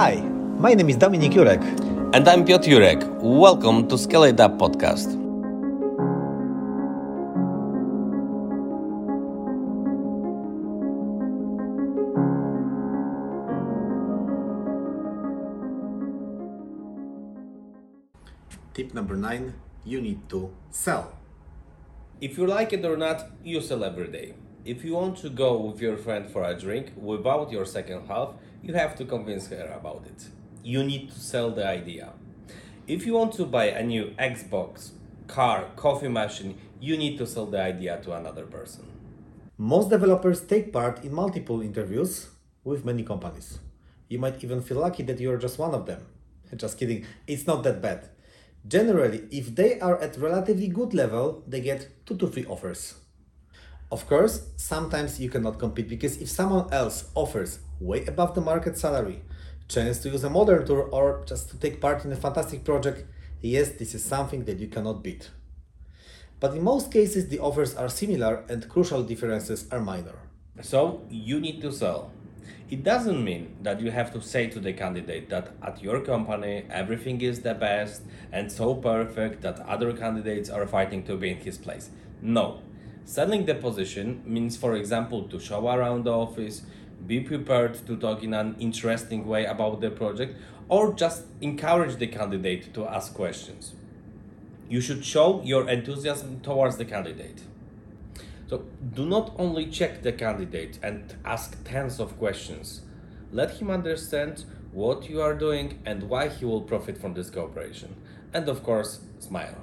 Hi, my name is Dominik Jurek. And I'm Piotr Jurek. Welcome to Scale It Up podcast. Tip number nine you need to sell. If you like it or not, you sell every day. If you want to go with your friend for a drink without your second half, you have to convince her about it. You need to sell the idea. If you want to buy a new Xbox, car, coffee machine, you need to sell the idea to another person. Most developers take part in multiple interviews with many companies. You might even feel lucky that you're just one of them. Just kidding, it's not that bad. Generally, if they are at relatively good level, they get two to three offers. Of course, sometimes you cannot compete because if someone else offers way above the market salary, chance to use a modern tool or just to take part in a fantastic project, yes, this is something that you cannot beat. But in most cases, the offers are similar and crucial differences are minor. So you need to sell. It doesn't mean that you have to say to the candidate that at your company everything is the best and so perfect that other candidates are fighting to be in his place. No. Selling the position means, for example, to show around the office, be prepared to talk in an interesting way about the project, or just encourage the candidate to ask questions. You should show your enthusiasm towards the candidate. So do not only check the candidate and ask tens of questions. Let him understand what you are doing and why he will profit from this cooperation. And of course, smile.